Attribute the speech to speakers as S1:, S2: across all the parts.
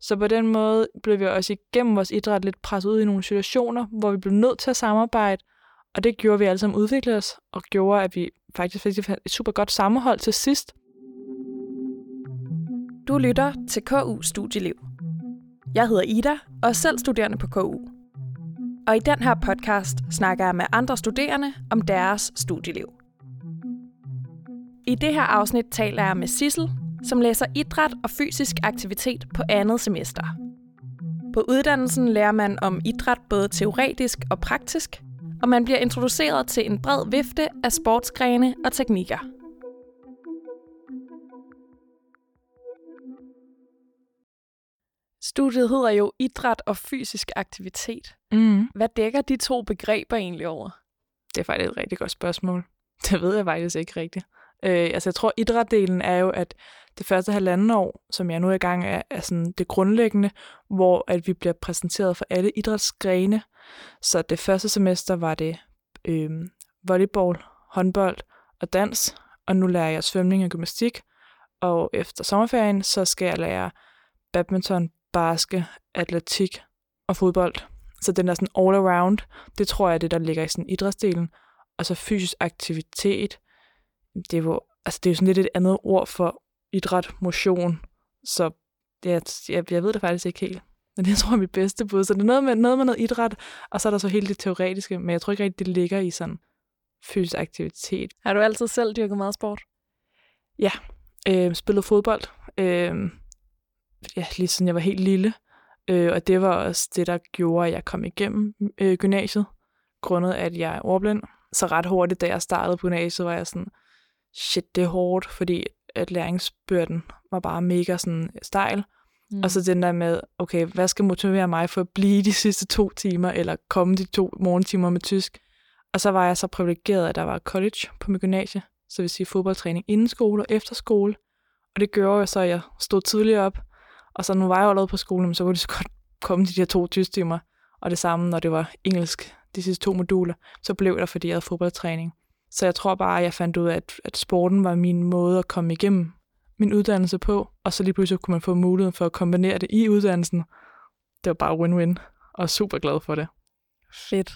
S1: Så på den måde blev vi også igennem vores idræt lidt presset ud i nogle situationer, hvor vi blev nødt til at samarbejde, og det gjorde, at vi alle sammen udviklede os, og gjorde, at vi faktisk fik et super godt sammenhold til sidst.
S2: Du lytter til KU Studieliv. Jeg hedder Ida og er selv studerende på KU. Og i den her podcast snakker jeg med andre studerende om deres studieliv. I det her afsnit taler jeg med Sissel, som læser idræt og fysisk aktivitet på andet semester. På uddannelsen lærer man om idræt både teoretisk og praktisk, og man bliver introduceret til en bred vifte af sportsgrene og teknikker. Studiet hedder jo idræt og fysisk aktivitet.
S1: Mm.
S2: Hvad dækker de to begreber egentlig over?
S1: Det er faktisk et rigtig godt spørgsmål. Det ved jeg faktisk ikke rigtigt. Øh, altså jeg tror, idrætdelen er jo, at det første halvanden år, som jeg nu er i gang er, er sådan det grundlæggende, hvor at vi bliver præsenteret for alle idrætsgrene. Så det første semester var det øh, volleyball, håndbold og dans, og nu lærer jeg svømning og gymnastik. Og efter sommerferien, så skal jeg lære badminton, basket, atletik og fodbold. Så den er sådan all around. Det tror jeg er det, der ligger i sådan idrætsdelen. Og så fysisk aktivitet. Det er jo, altså det er jo sådan lidt et andet ord for idræt, motion. Så det er, jeg, jeg ved det faktisk ikke helt. Men det tror jeg er mit bedste bud. Så det er noget med, noget med noget idræt, og så er der så helt det teoretiske, men jeg tror ikke rigtig, det ligger i sådan fysisk aktivitet.
S2: Har du altid selv dyrket meget sport?
S1: Ja, øh, spillet fodbold. Øh, ja, lige siden jeg var helt lille. Øh, og det var også det, der gjorde, at jeg kom igennem øh, gymnasiet, grundet at jeg er ordblind. Så ret hurtigt, da jeg startede på gymnasiet, var jeg sådan, shit, det er hårdt, fordi at læringsbyrden var bare mega sådan stejl. Mm. Og så den der med, okay, hvad skal motivere mig for at blive de sidste to timer, eller komme de to morgentimer med tysk? Og så var jeg så privilegeret, at der var college på mit gymnasie, så vil sige fodboldtræning inden skole og efter skole. Og det gjorde jo så, at jeg stod tidligere op, og så nu var jeg allerede på skolen, så kunne det så godt komme de der to tysktimer. Og det samme, når det var engelsk, de sidste to moduler, så blev der, fordi jeg havde fodboldtræning. Så jeg tror bare, at jeg fandt ud af, at, at sporten var min måde at komme igennem min uddannelse på, og så lige pludselig kunne man få muligheden for at kombinere det i uddannelsen. Det var bare win-win, og super glad for det.
S2: Fedt.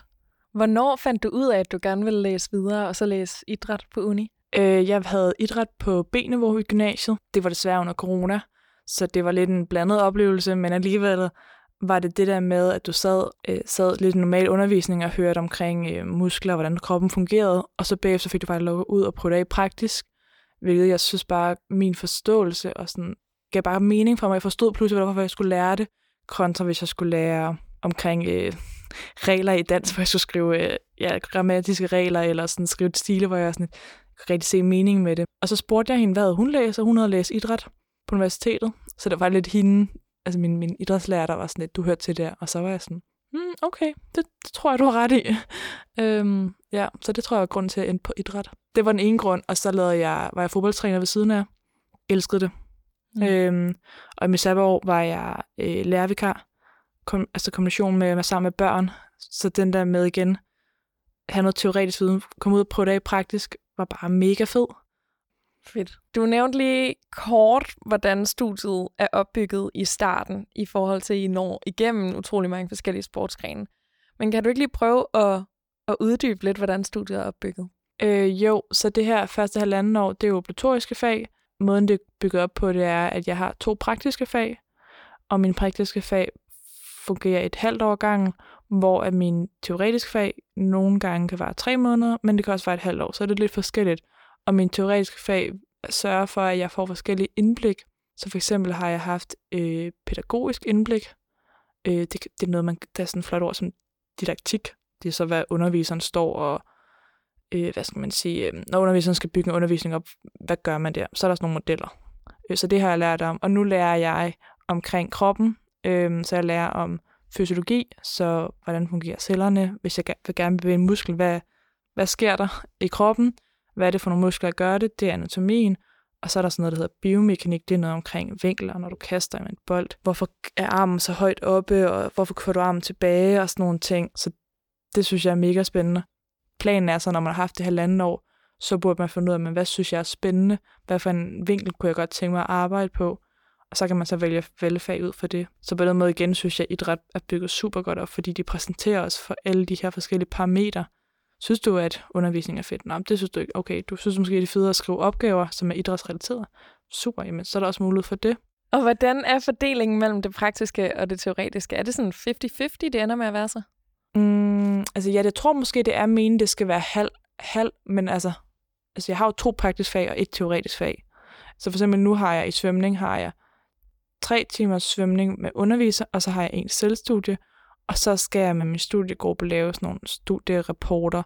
S2: Hvornår fandt du ud af, at du gerne ville læse videre, og så læse idræt på uni?
S1: Øh, jeg havde idræt på B-niveau i gymnasiet. Det var desværre under corona, så det var lidt en blandet oplevelse, men alligevel var det det der med, at du sad, øh, sad lidt normal undervisning og hørte omkring øh, muskler, hvordan kroppen fungerede, og så bagefter fik du faktisk lov ud og prøve det af praktisk, hvilket jeg synes bare, min forståelse og sådan, gav bare mening for mig. Jeg forstod pludselig, hvorfor jeg skulle lære det, kontra hvis jeg skulle lære omkring øh, regler i dansk, hvor jeg skulle skrive øh, ja, grammatiske regler, eller sådan skrive et stile, hvor jeg sådan, kunne rigtig se mening med det. Og så spurgte jeg hende, hvad hun læser. Hun havde læst idræt på universitetet, så det var lidt hende, altså min, min idrætslærer, der var sådan lidt, du hørte til der, og så var jeg sådan, hmm, okay, det, det tror jeg, du har ret i. øhm, ja, så det tror jeg var grund til at ende på idræt. Det var den ene grund, og så lavede jeg, var jeg fodboldtræner ved siden af. Elskede det. Mm. Øhm, og i mit sabbatår var jeg øh, lærervikar, kom, altså kombination med, med sammen med børn, så den der med igen, have noget teoretisk viden, komme ud og prøve det af praktisk, var bare mega fed.
S2: Fedt. Du nævnte lige kort, hvordan studiet er opbygget i starten, i forhold til, at I når igennem utrolig mange forskellige sportsgrene. Men kan du ikke lige prøve at, at uddybe lidt, hvordan studiet er opbygget?
S1: Øh, jo, så det her første halvanden år, det er jo obligatoriske fag. Måden, det bygger op på, det er, at jeg har to praktiske fag, og min praktiske fag fungerer et halvt år gang, hvor at min teoretiske fag nogle gange kan være tre måneder, men det kan også være et halvt år, så er det lidt forskelligt. Og min teoretiske fag sørger for, at jeg får forskellige indblik. Så for eksempel har jeg haft øh, pædagogisk indblik. Øh, det, det er noget, man, der er sådan et flot ord som didaktik. Det er så, hvad underviseren står og, øh, hvad skal man sige, øh, når underviseren skal bygge en undervisning op, hvad gør man der? Så er der sådan nogle modeller. Øh, så det har jeg lært om. Og nu lærer jeg omkring kroppen. Øh, så jeg lærer om fysiologi, så hvordan fungerer cellerne? Hvis jeg vil gerne bevæge en muskel, hvad, hvad sker der i kroppen? Hvad er det for nogle muskler, der gør det? Det er anatomien. Og så er der sådan noget, der hedder biomekanik. Det er noget omkring vinkler, når du kaster med en bold. Hvorfor er armen så højt oppe, og hvorfor kører du armen tilbage, og sådan nogle ting. Så det synes jeg er mega spændende. Planen er så, når man har haft det halvanden år, så burde man finde ud af, men hvad synes jeg er spændende? Hvad for en vinkel kunne jeg godt tænke mig at arbejde på? og så kan man så vælge, vælge fag ud for det. Så på den måde igen synes jeg, at idræt er bygget super godt op, fordi de præsenterer os for alle de her forskellige parametre. Synes du, at undervisning er fedt? Nå, det synes du ikke. Okay, du synes måske, det er fedt at skrive opgaver, som er idrætsrelateret. Super, jamen så er der også mulighed for det.
S2: Og hvordan er fordelingen mellem det praktiske og det teoretiske? Er det sådan 50-50, det ender med at være så?
S1: Mm, altså ja, jeg tror måske, det er meningen, det skal være halv, halv, men altså, altså jeg har jo to praktisk fag og et teoretisk fag. Så for eksempel nu har jeg i svømning, har jeg tre timers svømning med underviser, og så har jeg en selvstudie, og så skal jeg med min studiegruppe lave sådan nogle studierapporter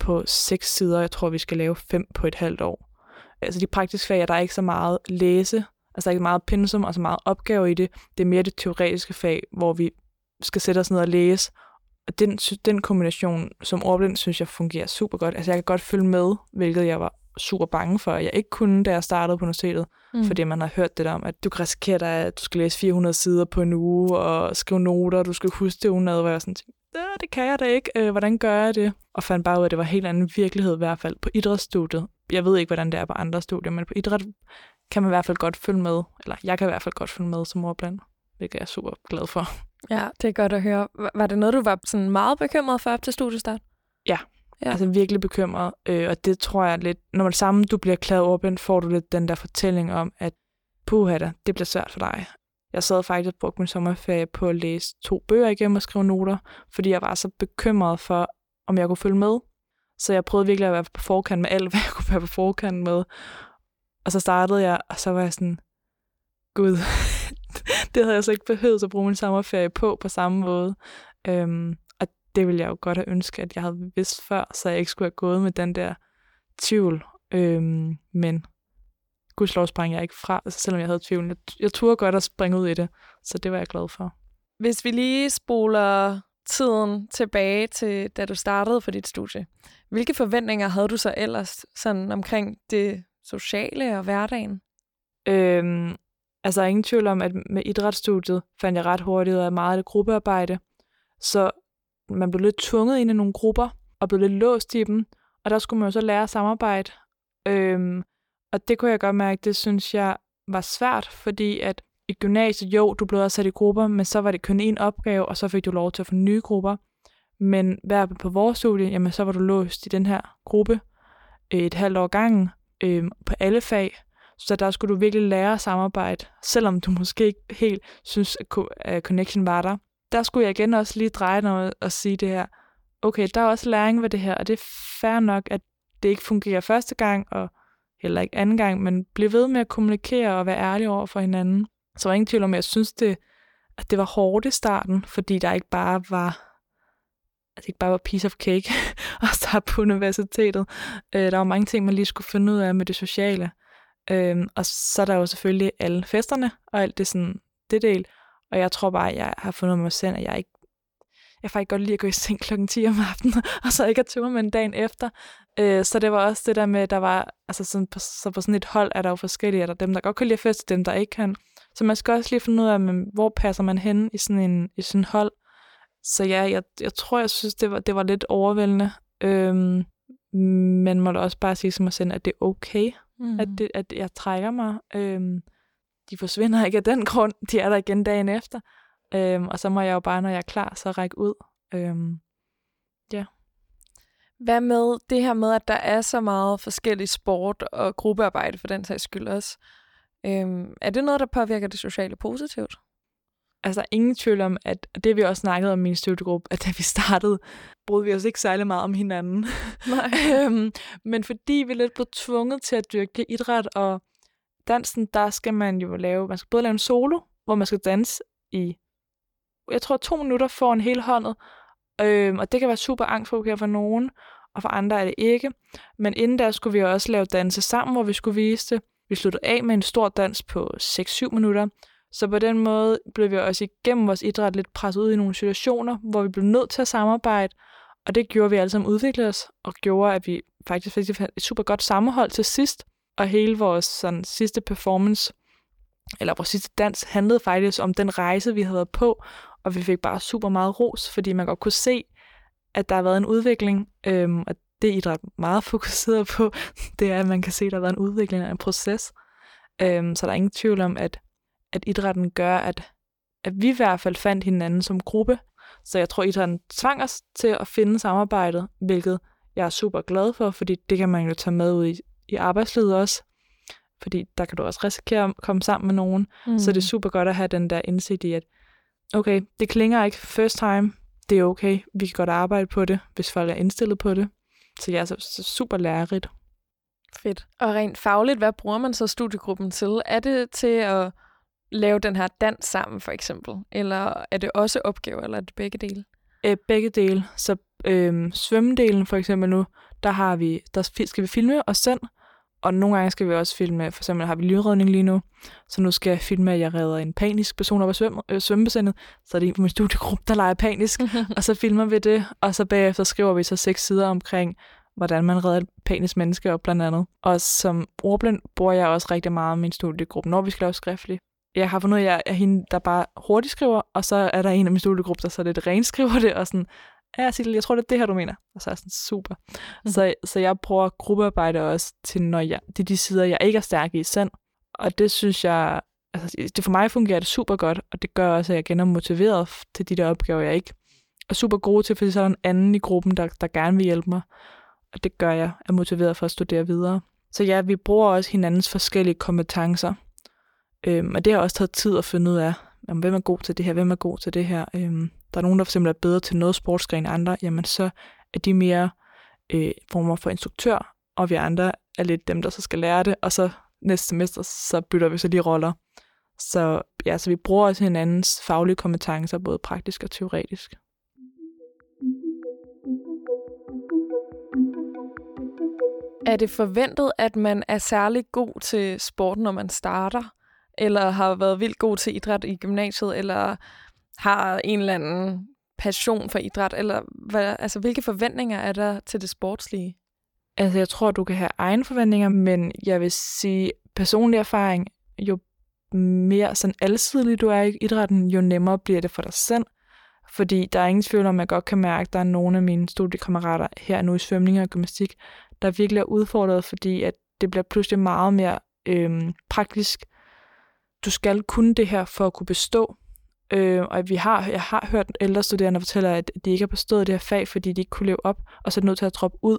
S1: på seks sider. Jeg tror, vi skal lave fem på et halvt år. Altså de praktiske fag, der er ikke så meget læse, altså der er ikke meget pensum og så meget opgave i det. Det er mere det teoretiske fag, hvor vi skal sætte os ned og læse. Og den, den kombination som ordblind, synes jeg fungerer super godt. Altså jeg kan godt følge med, hvilket jeg var super bange for, at jeg ikke kunne, da jeg startede på universitetet. Mm. Fordi man har hørt det der om, at du kan risikere dig, at du skal læse 400 sider på en uge, og skrive noter, og du skal huske det udenad, hvor jeg sådan tænkte, det kan jeg da ikke. Øh, hvordan gør jeg det? Og fandt bare ud af, at det var en helt anden virkelighed, i hvert fald på idrætsstudiet. Jeg ved ikke, hvordan det er på andre studier, men på idræt kan man i hvert fald godt følge med. Eller jeg kan i hvert fald godt følge med som ordblind, hvilket jeg er super glad for.
S2: Ja, det er godt at høre. Var det noget, du var sådan meget bekymret for op til studiestart?
S1: Ja, Ja. Altså virkelig bekymret, øh, og det tror jeg lidt, når man sammen du bliver klaret åben, får du lidt den der fortælling om, at puha da, det bliver svært for dig. Jeg sad faktisk og brugte min sommerferie på at læse to bøger igennem og skrive noter, fordi jeg var så bekymret for, om jeg kunne følge med. Så jeg prøvede virkelig at være på forkant med alt, hvad jeg kunne være på forkant med. Og så startede jeg, og så var jeg sådan, gud, det havde jeg så ikke behøvet at bruge min sommerferie på på samme måde. Øhm, det ville jeg jo godt have ønsket, at jeg havde vidst før, så jeg ikke skulle have gået med den der tvivl. Øhm, men gudslov sprang jeg ikke fra, altså selvom jeg havde tvivl. Jeg, jeg turde godt at springe ud i det, så det var jeg glad for.
S2: Hvis vi lige spoler tiden tilbage til, da du startede på dit studie, hvilke forventninger havde du så ellers sådan omkring det sociale og hverdagen?
S1: Øhm, altså, ingen tvivl om, at med idrætsstudiet fandt jeg ret hurtigt ud af meget af det gruppearbejde. Så man blev lidt tvunget ind i nogle grupper, og blev lidt låst i dem, og der skulle man jo så lære at samarbejde. Øhm, og det kunne jeg godt mærke, det synes jeg var svært, fordi at i gymnasiet, jo, du blev også sat i grupper, men så var det kun én opgave, og så fik du lov til at få nye grupper. Men hver på vores studie, jamen så var du låst i den her gruppe øh, et halvt år gangen øhm, på alle fag. Så der skulle du virkelig lære at samarbejde, selvom du måske ikke helt synes, at connection var der der skulle jeg igen også lige dreje noget og sige det her. Okay, der er også læring ved det her, og det er fair nok, at det ikke fungerer første gang, og heller ikke anden gang, men bliv ved med at kommunikere og være ærlig over for hinanden. Så var ingen tvivl om, at jeg synes, det, at det var hårdt i starten, fordi der ikke bare var at det ikke bare var piece of cake at starte på universitetet. Øh, der var mange ting, man lige skulle finde ud af med det sociale. Øh, og så er der jo selvfølgelig alle festerne og alt det sådan, det del. Og jeg tror bare, at jeg har fundet mig selv, at jeg ikke jeg faktisk godt lide at gå i seng klokken 10 om aftenen, og så ikke at med en dagen efter. Øh, så det var også det der med, der var, altså sådan, på, så på sådan et hold er der jo forskellige, er der dem, der godt kan lide at feste, dem, der ikke kan. Så man skal også lige finde ud af, men, hvor passer man hen i sådan en i sådan hold. Så ja, jeg, jeg tror, jeg synes, det var, det var lidt overvældende. Øhm, men må da også bare sige til mig selv, at det er okay, mm. at, det, at jeg trækker mig. Øhm, de forsvinder ikke af den grund. De er der igen dagen efter. Øhm, og så må jeg jo bare, når jeg er klar, så række ud. Øhm, ja.
S2: Hvad med det her med, at der er så meget forskellig sport og gruppearbejde for den sags skyld også? Øhm, er det noget, der påvirker det sociale positivt?
S1: Altså, ingen tvivl om, at det vi også snakket om i min studiegruppe, at da vi startede, brugte vi os ikke særlig meget om hinanden. Nej. øhm, men fordi vi lidt blev tvunget til at dyrke idræt og dansen, der skal man jo lave, man skal både lave en solo, hvor man skal danse i, jeg tror to minutter for en hel håndet, øhm, og det kan være super angstprovokerende for nogen, og for andre er det ikke. Men inden der skulle vi også lave danse sammen, hvor vi skulle vise det. Vi sluttede af med en stor dans på 6-7 minutter, så på den måde blev vi også igennem vores idræt lidt presset ud i nogle situationer, hvor vi blev nødt til at samarbejde, og det gjorde vi alle sammen udvikle os, og gjorde, at vi faktisk fik et super godt sammenhold til sidst, og hele vores sådan, sidste performance, eller vores sidste dans, handlede faktisk om den rejse, vi havde været på, og vi fik bare super meget ros, fordi man godt kunne se, at der har været en udvikling, øhm, og det er idræt meget fokuseret på, det er, at man kan se, at der har været en udvikling og en proces. Øhm, så der er ingen tvivl om, at, at idrætten gør, at, at vi i hvert fald fandt hinanden som gruppe. Så jeg tror, idrætten tvang os til at finde samarbejdet, hvilket jeg er super glad for, fordi det kan man jo tage med ud i, i arbejdslivet også. Fordi der kan du også risikere at komme sammen med nogen. Mm. Så det er super godt at have den der indsigt i, at okay, det klinger ikke first time, det er okay, vi kan godt arbejde på det, hvis folk er indstillet på det. Så jeg er så, så super lærerigt.
S2: Fedt. Og rent fagligt, hvad bruger man så studiegruppen til? Er det til at lave den her dans sammen, for eksempel? Eller er det også opgaver, eller er det begge dele?
S1: Æ, begge dele. Så øhm, svømmedelen for eksempel nu, der, har vi, der skal vi filme os selv, og nogle gange skal vi også filme, for eksempel har vi livredning lige nu, så nu skal jeg filme, at jeg redder en panisk person op af svøm, øh, svømmebassinet, så er det en på min studiegruppe, der leger panisk, og så filmer vi det, og så bagefter skriver vi så seks sider omkring, hvordan man redder et panisk menneske op blandt andet. Og som ordblind bruger jeg også rigtig meget min studiegruppe, når vi skal lave skriftligt. Jeg har fundet ud af, at jeg er hende, der bare hurtigt skriver, og så er der en af min studiegruppe, der så lidt renskriver det, og sådan, ja, Sissel, jeg tror, det er det her, du mener. Og så er jeg sådan, super. Mm. Så, så jeg bruger gruppearbejde også til, når jeg, det er de sider, jeg ikke er stærk i selv. Og det synes jeg, altså, det for mig fungerer det super godt, og det gør også, at jeg igen er motiveret til de der opgaver, jeg ikke er super gode til, fordi så er der en anden i gruppen, der, der gerne vil hjælpe mig. Og det gør jeg, er motiveret for at studere videre. Så ja, vi bruger også hinandens forskellige kompetencer. Øhm, og det har også taget tid at finde ud af, jamen, hvem er god til det her, hvem er god til det her. Øhm, der er nogen, der for eksempel er bedre til noget sportsgren end andre, jamen så er de mere øh, former for instruktør, og vi andre er lidt dem, der så skal lære det, og så næste semester, så bytter vi så lige roller. Så ja, så vi bruger også hinandens faglige kompetencer, både praktisk og teoretisk.
S2: Er det forventet, at man er særlig god til sporten, når man starter? Eller har været vildt god til idræt i gymnasiet? Eller har en eller anden passion for idræt? Eller hvad, altså, hvilke forventninger er der til det sportslige?
S1: Altså, jeg tror, du kan have egne forventninger, men jeg vil sige, personlig erfaring, jo mere sådan alsidig du er i idrætten, jo nemmere bliver det for dig selv. Fordi der er ingen tvivl om, at jeg godt kan mærke, at der er nogle af mine studiekammerater her nu i svømning og gymnastik, der virkelig er udfordret, fordi at det bliver pludselig meget mere øhm, praktisk. Du skal kunne det her for at kunne bestå. Øh, og vi har, jeg har hørt ældre studerende fortælle, at de ikke har bestået det her fag, fordi de ikke kunne leve op, og så er nødt til at droppe ud.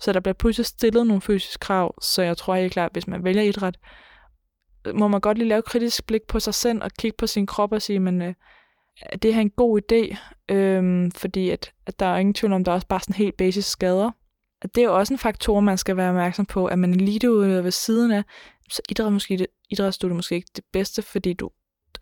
S1: Så der bliver pludselig stillet nogle fysiske krav, så jeg tror helt klart, at hvis man vælger idræt, må man godt lige lave kritisk blik på sig selv og kigge på sin krop og sige, men øh, er det her en god idé? Øh, fordi at, at der er ingen tvivl om, der er også bare sådan helt basic skader. Og det er jo også en faktor, man skal være opmærksom på, at man er eliteudøver ved siden af, så idræt måske, det, idrætsstudiet måske ikke det bedste, fordi du,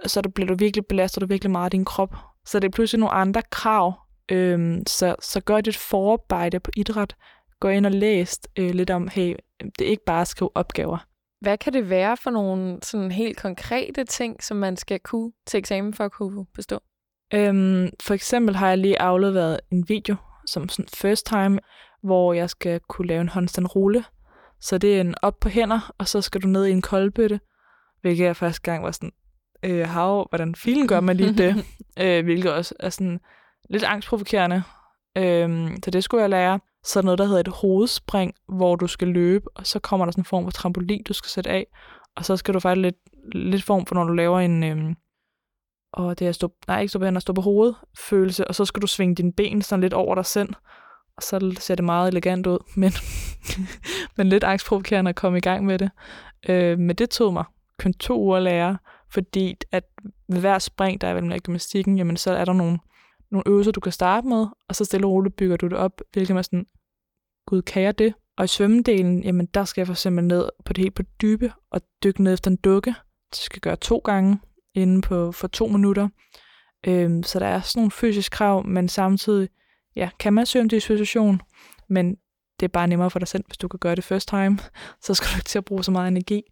S1: så du bliver du virkelig belastet du virkelig meget af din krop. Så det er pludselig nogle andre krav. Øhm, så, så gør dit forarbejde på idræt. Gå ind og læs øh, lidt om, hey, det er ikke bare at skrive opgaver.
S2: Hvad kan det være for nogle sådan helt konkrete ting, som man skal kunne til eksamen for at kunne bestå?
S1: Øhm, for eksempel har jeg lige afleveret en video som sådan first time, hvor jeg skal kunne lave en håndstand rulle. Så det er en op på hænder, og så skal du ned i en koldbøtte, hvilket jeg første gang var sådan, øh, hav, hvordan filen gør man lige det, øh, hvilket også er sådan lidt angstprovokerende. Øh, så det skulle jeg lære. Så noget, der hedder et hovedspring, hvor du skal løbe, og så kommer der sådan en form for trampolin, du skal sætte af, og så skal du faktisk lidt, lidt form for, når du laver en, øh, og det er at stå, nej, ikke stå på hænder, stå på hovedet følelse, og så skal du svinge dine ben sådan lidt over dig selv, og så ser det meget elegant ud, men, men lidt angstprovokerende at komme i gang med det. Øh, men det tog mig kun to uger at lære, fordi at ved hver spring, der er vel gymnastikken, jamen så er der nogle, nogle øvelser, du kan starte med, og så stille og roligt bygger du det op, hvilket man sådan, gud, kan jeg det? Og i svømmedelen, jamen der skal jeg for eksempel ned på det helt på dybe, og dykke ned efter en dukke. Det skal gøre to gange inden på for to minutter. Øhm, så der er sådan nogle fysiske krav, men samtidig ja, kan man søge om dispensation, men det er bare nemmere for dig selv, hvis du kan gøre det first time, så skal du ikke til at bruge så meget energi.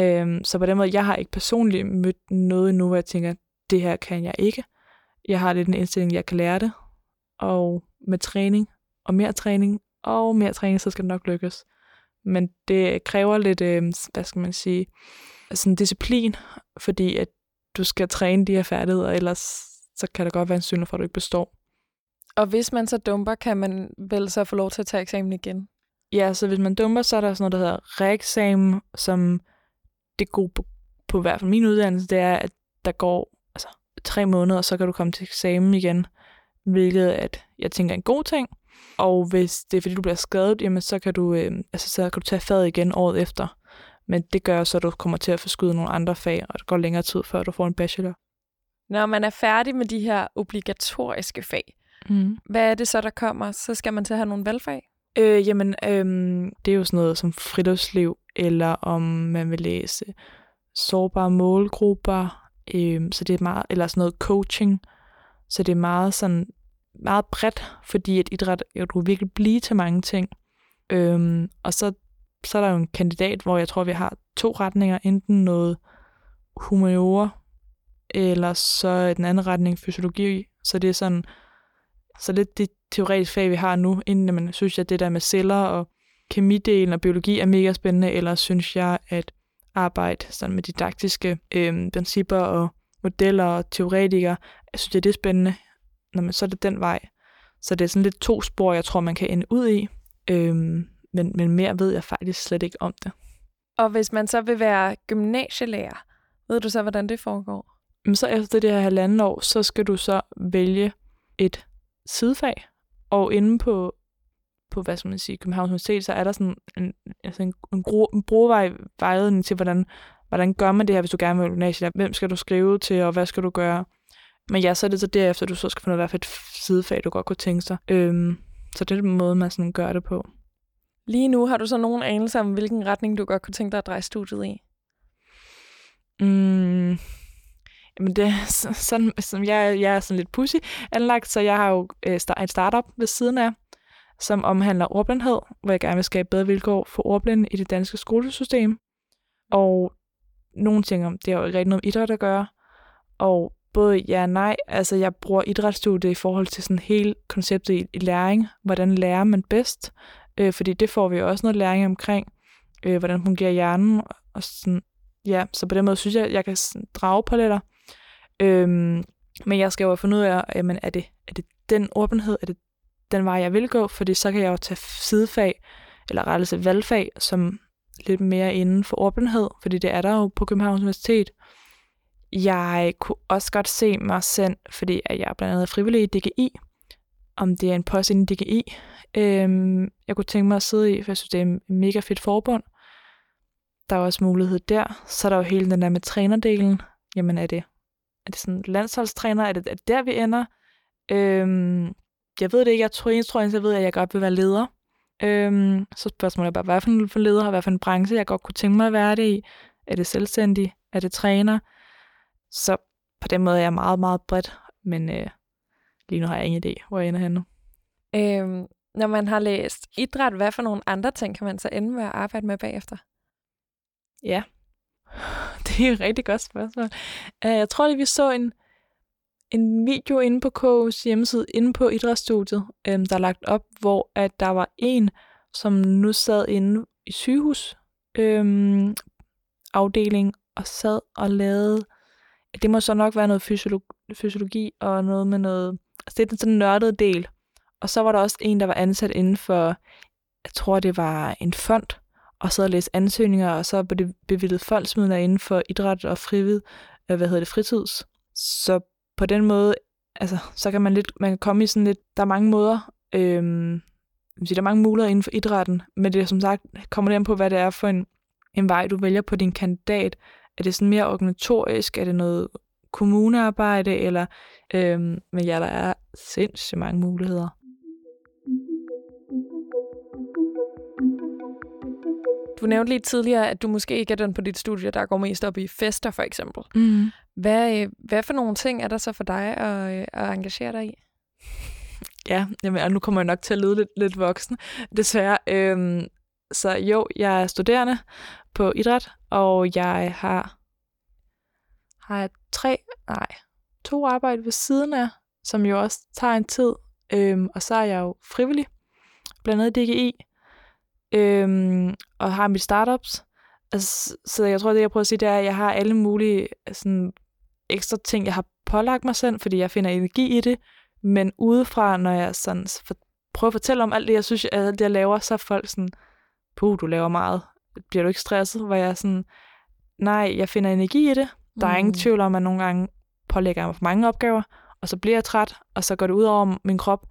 S1: Øhm, så på den måde, jeg har ikke personligt mødt noget endnu, hvor jeg tænker, det her kan jeg ikke. Jeg har lidt en indstilling, jeg kan lære det, og med træning, og mere træning, og mere træning, så skal det nok lykkes. Men det kræver lidt, øh, hvad skal man sige, sådan disciplin, fordi at du skal træne de her færdigheder, ellers så kan det godt være en synd for, at du ikke består.
S2: Og hvis man så dumper, kan man vel så få lov til at tage eksamen igen?
S1: Ja, så hvis man dumper, så er der sådan noget, der hedder reeksamen, som det gode på i hvert fald min uddannelse, det er, at der går altså, tre måneder, og så kan du komme til eksamen igen, hvilket at jeg tænker er en god ting. Og hvis det er, fordi du bliver skadet, jamen, så, kan du, øh, altså, så kan du tage faget igen året efter. Men det gør så, at du kommer til at forskyde nogle andre fag, og det går længere tid, før du får en bachelor.
S2: Når man er færdig med de her obligatoriske fag,
S1: Mm.
S2: hvad er det så, der kommer? Så skal man til at have nogle valgfag?
S1: Øh, jamen, øhm, det er jo sådan noget som friluftsliv, eller om man vil læse sårbare målgrupper, øh, så det er meget, eller sådan noget coaching. Så det er meget sådan, meget bredt, fordi at idræt, jo, du virkelig blive til mange ting. Øhm, og så, så er der jo en kandidat, hvor jeg tror, vi har to retninger, enten noget humaniora, eller så den anden retning fysiologi. Så det er sådan, så lidt det teoretiske fag, vi har nu, inden man synes at det der med celler og kemidelen og biologi er mega spændende, eller synes jeg, at arbejde sådan med didaktiske øh, principper og modeller og teoretikere, jeg synes jeg, det er spændende. Når man, så er det den vej. Så det er sådan lidt to spor, jeg tror, man kan ende ud i. Øhm, men, men mere ved jeg faktisk slet ikke om det.
S2: Og hvis man så vil være gymnasielærer, ved du så, hvordan det foregår?
S1: Men så efter det her halvanden år, så skal du så vælge et sidefag. Og inde på, på hvad skal man sige, Københavns Universitet, så er der sådan en, altså en, en, gro, en brugvej vejledning til, hvordan, hvordan gør man det her, hvis du gerne vil gymnasiet. Hvem skal du skrive til, og hvad skal du gøre? Men ja, så er det så derefter, du så skal finde ud af, hvad for et sidefag, du godt kunne tænke sig. Øhm, så det er den måde, man sådan gør det på.
S2: Lige nu har du så nogen anelse om, hvilken retning du godt kunne tænke dig at dreje studiet i?
S1: Mm, jamen det så- sådan, som jeg, jeg er sådan lidt pussy anlagt, så jeg har jo øh, sta- et startup ved siden af, som omhandler ordblindhed, hvor jeg gerne vil skabe bedre vilkår for ordblinde i det danske skolesystem. Og nogle ting om, det har jo ikke rigtig noget med idræt at gøre. Og både ja og nej, altså jeg bruger idrætsstudiet i forhold til sådan hele konceptet i, i læring. Hvordan lærer man bedst? Øh, fordi det får vi jo også noget læring omkring. Øh, hvordan fungerer hjernen? Og sådan, ja, så på den måde synes jeg, at jeg kan drage paralleller. Øhm, men jeg skal jo finde ud af, jamen, er, det, er det den åbenhed, er det den vej, jeg vil gå? Fordi så kan jeg jo tage sidefag, eller rettere valgfag, som lidt mere inden for åbenhed, fordi det er der jo på Københavns Universitet. Jeg kunne også godt se mig selv, fordi at jeg blandt andet er frivillig i DGI, om det er en post inden DGI. Øhm, jeg kunne tænke mig at sidde i, for jeg synes, det er et mega fedt forbund. Der er også mulighed der. Så er der jo hele den der med trænerdelen. Jamen er det, er det sådan landsholdstræner? Er det, er det der, vi ender? Øhm, jeg ved det ikke. Jeg tror, jeg tror, jeg ved, at jeg godt vil være leder. Øhm, så spørgsmålet er bare, hvad for en for leder og hvad for en branche, jeg godt kunne tænke mig at være det i. Er det selvstændig? Er det træner? Så på den måde er jeg meget, meget bredt. Men øh, lige nu har jeg ingen idé, hvor jeg ender henne.
S2: Øhm, når man har læst idræt, hvad for nogle andre ting kan man så ende med at arbejde med bagefter?
S1: Ja, det er et rigtig godt spørgsmål. Uh, jeg tror lige, vi så en, en video inde på KU's hjemmeside, inde på idrætsstudiet, øhm, der er lagt op, hvor at der var en, som nu sad inde i sygehus øhm, afdeling og sad og lavede, det må så nok være noget fysiologi, fysiologi og noget med noget, altså det er den sådan nørdede del. Og så var der også en, der var ansat inden for, jeg tror det var en fond, og sad og læste ansøgninger, og så blev det bevillet fondsmidler inden for idræt og frivid, øh, hvad hedder det, fritids. Så på den måde, altså, så kan man lidt, man kan komme i sådan lidt, der er mange måder, øhm, sige, der er mange muligheder inden for idrætten, men det er som sagt, kommer det an på, hvad det er for en, en vej, du vælger på din kandidat. Er det sådan mere organisatorisk? Er det noget kommunearbejde? Eller, øhm, men ja, der er sindssygt mange muligheder.
S2: Du nævnte lige tidligere, at du måske ikke er den på dit studie, der går mest op i fester, for eksempel.
S1: Mm.
S2: Hvad, øh, hvad for nogle ting er der så for dig at, øh, at engagere dig i?
S1: Ja, jamen, og nu kommer jeg nok til at lyde lidt, lidt voksen, desværre. Øhm, så jo, jeg er studerende på idræt, og jeg har, har jeg tre, nej, to arbejde ved siden af, som jo også tager en tid. Øhm, og så er jeg jo frivillig, blandt andet i DGI, øhm, og har mit startups. Altså, så jeg tror, det jeg prøver at sige, det er, at jeg har alle mulige øh, sådan, ekstra ting, jeg har pålagt mig selv, fordi jeg finder energi i det, men udefra, når jeg sådan for, prøver at fortælle om alt det, jeg synes, alt det, jeg laver, så er folk sådan, puh, du laver meget. Bliver du ikke stresset? Hvor jeg sådan, nej, jeg finder energi i det. Der er ingen tvivl om, at nogle gange pålægger jeg mig for mange opgaver, og så bliver jeg træt, og så går det ud over min krop.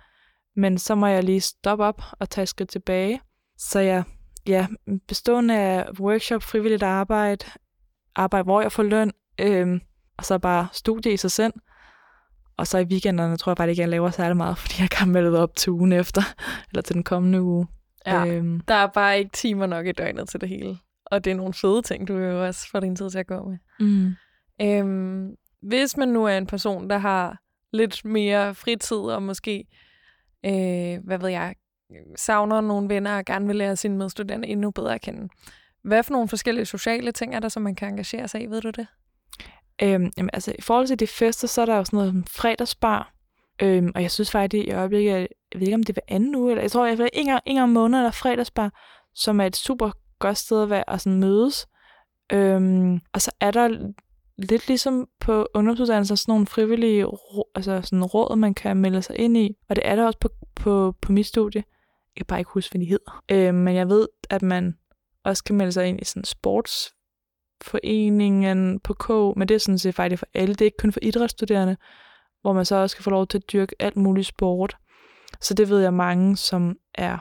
S1: Men så må jeg lige stoppe op og tage et skridt tilbage. Så jeg, ja, bestående af workshop, frivilligt arbejde, arbejde, hvor jeg får løn, øhm, og så bare studie i sig selv. Og så i weekenderne tror jeg bare ikke, jeg laver særlig meget, fordi jeg kan melde op til ugen efter, eller til den kommende uge.
S2: Ja, øhm. der er bare ikke timer nok i døgnet til det hele. Og det er nogle fede ting, du jo også får din tid til at gå med.
S1: Mm.
S2: Øhm, hvis man nu er en person, der har lidt mere fritid, og måske, øh, hvad ved jeg, savner nogle venner og gerne vil lære sine medstuderende endnu bedre at kende. Hvad for nogle forskellige sociale ting er der, som man kan engagere sig i? Ved du det?
S1: Øhm, jamen, altså, i forhold til de fester, så er der jo sådan noget som fredagsbar. Øhm, og jeg synes faktisk, i øjeblikket, jeg ved ikke, om det er hver anden uge, eller jeg tror, jeg hvert ikke en gang om måneden, der fredagsbar, som er et super godt sted at være og sådan mødes. Øhm, og så er der lidt ligesom på ungdomsuddannelser sådan nogle frivillige altså sådan råd, man kan melde sig ind i. Og det er der også på, på, på mit studie. Jeg kan bare ikke huske, hvad de hedder. Øhm, men jeg ved, at man også kan melde sig ind i sådan sports foreningen på K, men det er sådan set faktisk for alle. Det er ikke kun for idrætsstuderende, hvor man så også kan få lov til at dyrke alt muligt sport. Så det ved jeg mange, som er,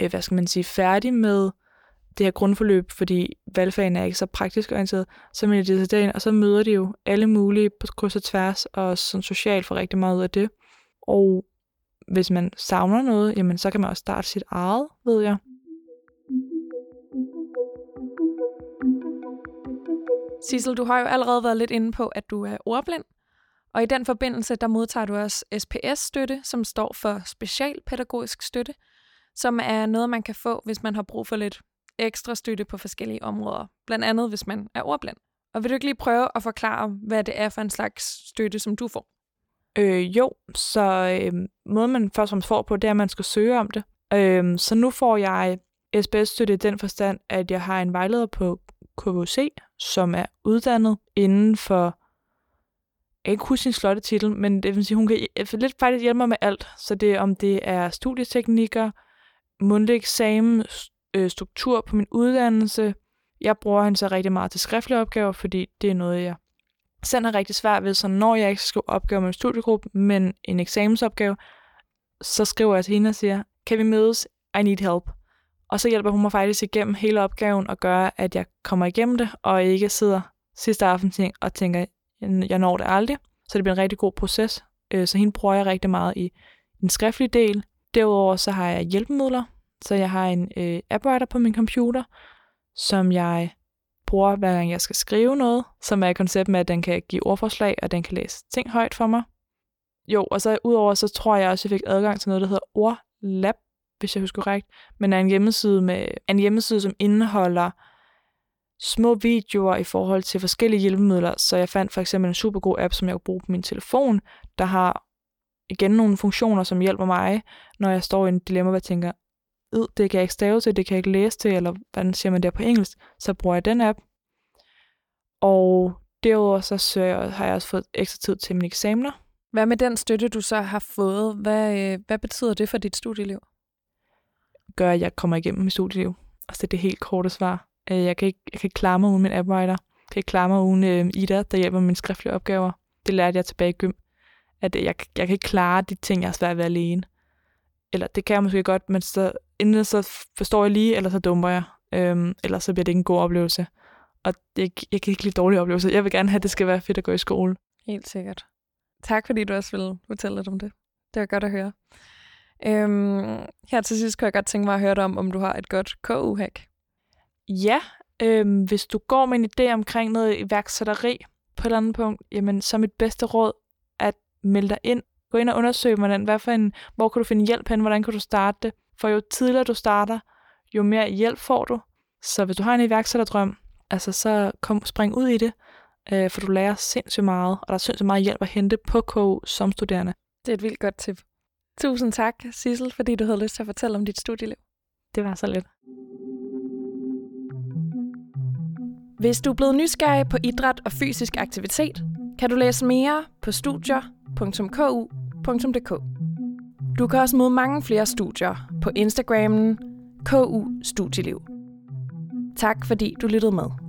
S1: øh, hvad skal man sige, færdige med det her grundforløb, fordi valgfagene er ikke så praktisk orienteret, så melder de sig derind, og så møder de jo alle mulige på kryds og tværs, og sådan socialt får rigtig meget ud af det. Og hvis man savner noget, jamen så kan man også starte sit eget, ved jeg.
S2: Sissel, du har jo allerede været lidt inde på, at du er ordblind, og i den forbindelse, der modtager du også SPS-støtte, som står for specialpædagogisk støtte, som er noget, man kan få, hvis man har brug for lidt ekstra støtte på forskellige områder, blandt andet hvis man er ordblind. Og vil du ikke lige prøve at forklare, hvad det er for en slags støtte, som du får?
S1: Øh, jo, så øh, måden man først og fremmest får på, det er, at man skal søge om det. Øh, så nu får jeg SPS-støtte i den forstand, at jeg har en vejleder på KVC, som er uddannet inden for, jeg kan ikke huske sin slotte titel, men det vil sige, hun kan øh, lidt faktisk hjælpe mig med alt. Så det er, om det er studieteknikker, mundtlig eksamen, øh, struktur på min uddannelse. Jeg bruger hende så rigtig meget til skriftlige opgaver, fordi det er noget, jeg selv har rigtig svært ved. Så når jeg ikke skal opgave med en studiegruppe, men en eksamensopgave, så skriver jeg til hende og siger, kan vi mødes? I need help. Og så hjælper hun mig faktisk igennem hele opgaven og gør, at jeg kommer igennem det, og ikke sidder sidste aften og tænker, jeg når det aldrig. Så det bliver en rigtig god proces. Øh, så hende bruger jeg rigtig meget i den skriftlige del. Derudover så har jeg hjælpemidler, så jeg har en øh, appwriter på min computer, som jeg bruger, hver gang jeg skal skrive noget, som er et koncept med, at den kan give ordforslag, og den kan læse ting højt for mig. Jo, og så udover, så tror jeg også, at jeg fik adgang til noget, der hedder Ordlab, hvis jeg husker korrekt, men er en hjemmeside, med, en hjemmeside, som indeholder små videoer i forhold til forskellige hjælpemidler. Så jeg fandt for eksempel en super god app, som jeg kunne bruge på min telefon, der har igen nogle funktioner, som hjælper mig, når jeg står i en dilemma, hvor jeg tænker, det kan jeg ikke stave til, det kan jeg ikke læse til, eller hvordan siger man det på engelsk, så bruger jeg den app. Og derudover så søger, har jeg også fået ekstra tid til mine eksamener.
S2: Hvad med den støtte, du så har fået? Hvad, øh, hvad betyder det for dit studieliv?
S1: Gør, at jeg kommer igennem mit studieliv. Og så er det helt korte svar. Øh, jeg kan ikke, jeg kan ikke klare mig uden min appwriter. Jeg kan ikke klare mig uden øh, Ida, der hjælper med mine skriftlige opgaver. Det lærte jeg tilbage i gym. At øh, jeg, jeg kan ikke klare de ting, jeg har svært ved alene. Eller det kan jeg måske godt, men så inden så forstår jeg lige, eller så dumper jeg. Øhm, eller så bliver det ikke en god oplevelse. Og det, jeg kan ikke lide dårlige oplevelser. Jeg vil gerne have, at det skal være fedt at gå i skole.
S2: Helt sikkert. Tak fordi du også ville fortælle lidt om det. Det var godt at høre. Øhm, her til sidst kan jeg godt tænke mig at høre dig om, om du har et godt KU-hack.
S1: Ja, øhm, hvis du går med en idé omkring noget iværksætteri på et eller andet punkt, jamen så mit bedste råd at melde dig ind. Gå ind og undersøg, hvordan, hvad for en, hvor kan du finde hjælp hen, hvordan kan du starte det. For jo tidligere du starter, jo mere hjælp får du. Så hvis du har en iværksætterdrøm, altså så kom, spring ud i det, øh, for du lærer sindssygt meget, og der er sindssygt meget hjælp at hente på KU som studerende.
S2: Det er et vildt godt tip. Tusind tak, Sissel, fordi du havde lyst til at fortælle om dit studieliv.
S1: Det var så lidt.
S2: Hvis du er blevet nysgerrig på idræt og fysisk aktivitet, kan du læse mere på studier.ku.dk. Du kan også møde mange flere studier på Instagrammen KU Studieliv. Tak fordi du lyttede med.